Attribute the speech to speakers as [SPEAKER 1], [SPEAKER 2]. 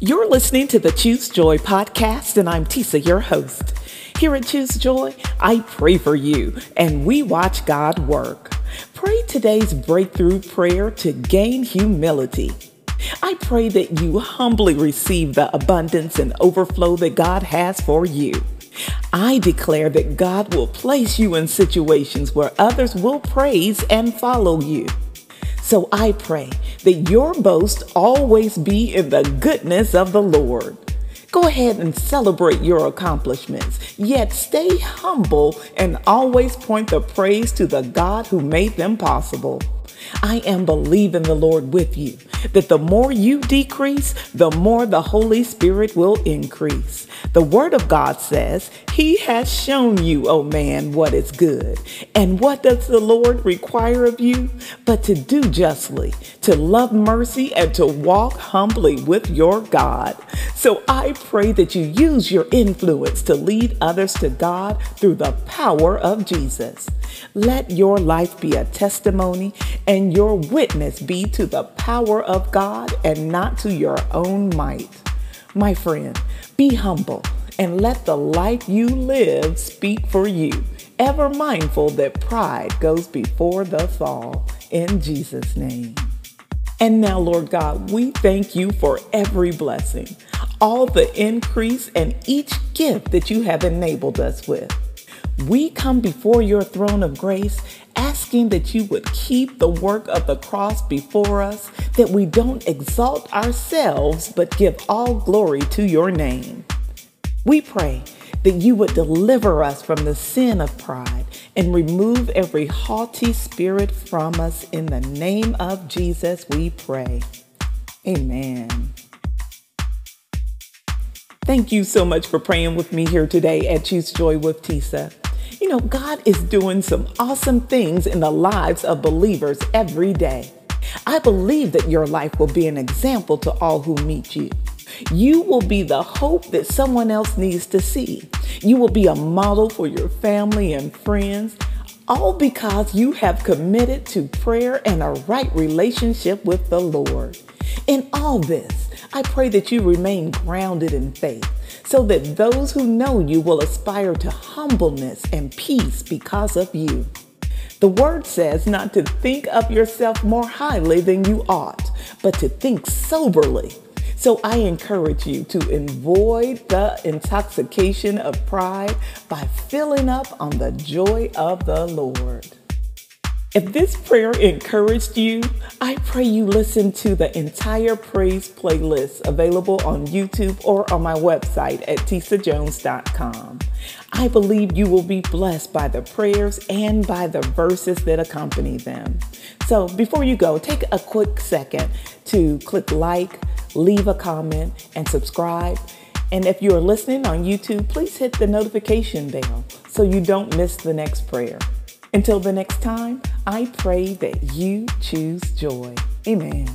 [SPEAKER 1] You're listening to the Choose Joy podcast, and I'm Tisa, your host. Here at Choose Joy, I pray for you, and we watch God work. Pray today's breakthrough prayer to gain humility. I pray that you humbly receive the abundance and overflow that God has for you. I declare that God will place you in situations where others will praise and follow you. So I pray that your boast always be in the goodness of the Lord. Go ahead and celebrate your accomplishments, yet stay humble and always point the praise to the God who made them possible. I am believing the Lord with you that the more you decrease, the more the Holy Spirit will increase. The Word of God says, He has shown you, O oh man, what is good. And what does the Lord require of you? But to do justly, to love mercy, and to walk humbly with your God. So I pray that you use your influence to lead others to God through the power of Jesus. Let your life be a testimony and your witness be to the power of God and not to your own might. My friend, be humble and let the life you live speak for you, ever mindful that pride goes before the fall. In Jesus' name. And now, Lord God, we thank you for every blessing, all the increase, and each gift that you have enabled us with. We come before your throne of grace asking that you would keep the work of the cross before us, that we don't exalt ourselves, but give all glory to your name. We pray that you would deliver us from the sin of pride and remove every haughty spirit from us. In the name of Jesus, we pray. Amen. Thank you so much for praying with me here today at Choose Joy with Tisa. You know, God is doing some awesome things in the lives of believers every day. I believe that your life will be an example to all who meet you. You will be the hope that someone else needs to see. You will be a model for your family and friends, all because you have committed to prayer and a right relationship with the Lord. In all this, I pray that you remain grounded in faith so that those who know you will aspire to humbleness and peace because of you. The word says not to think of yourself more highly than you ought, but to think soberly. So I encourage you to avoid the intoxication of pride by filling up on the joy of the Lord. If this prayer encouraged you, I pray you listen to the entire praise playlist available on YouTube or on my website at tisajones.com. I believe you will be blessed by the prayers and by the verses that accompany them. So before you go, take a quick second to click like, leave a comment, and subscribe. And if you are listening on YouTube, please hit the notification bell so you don't miss the next prayer. Until the next time, I pray that you choose joy. Amen.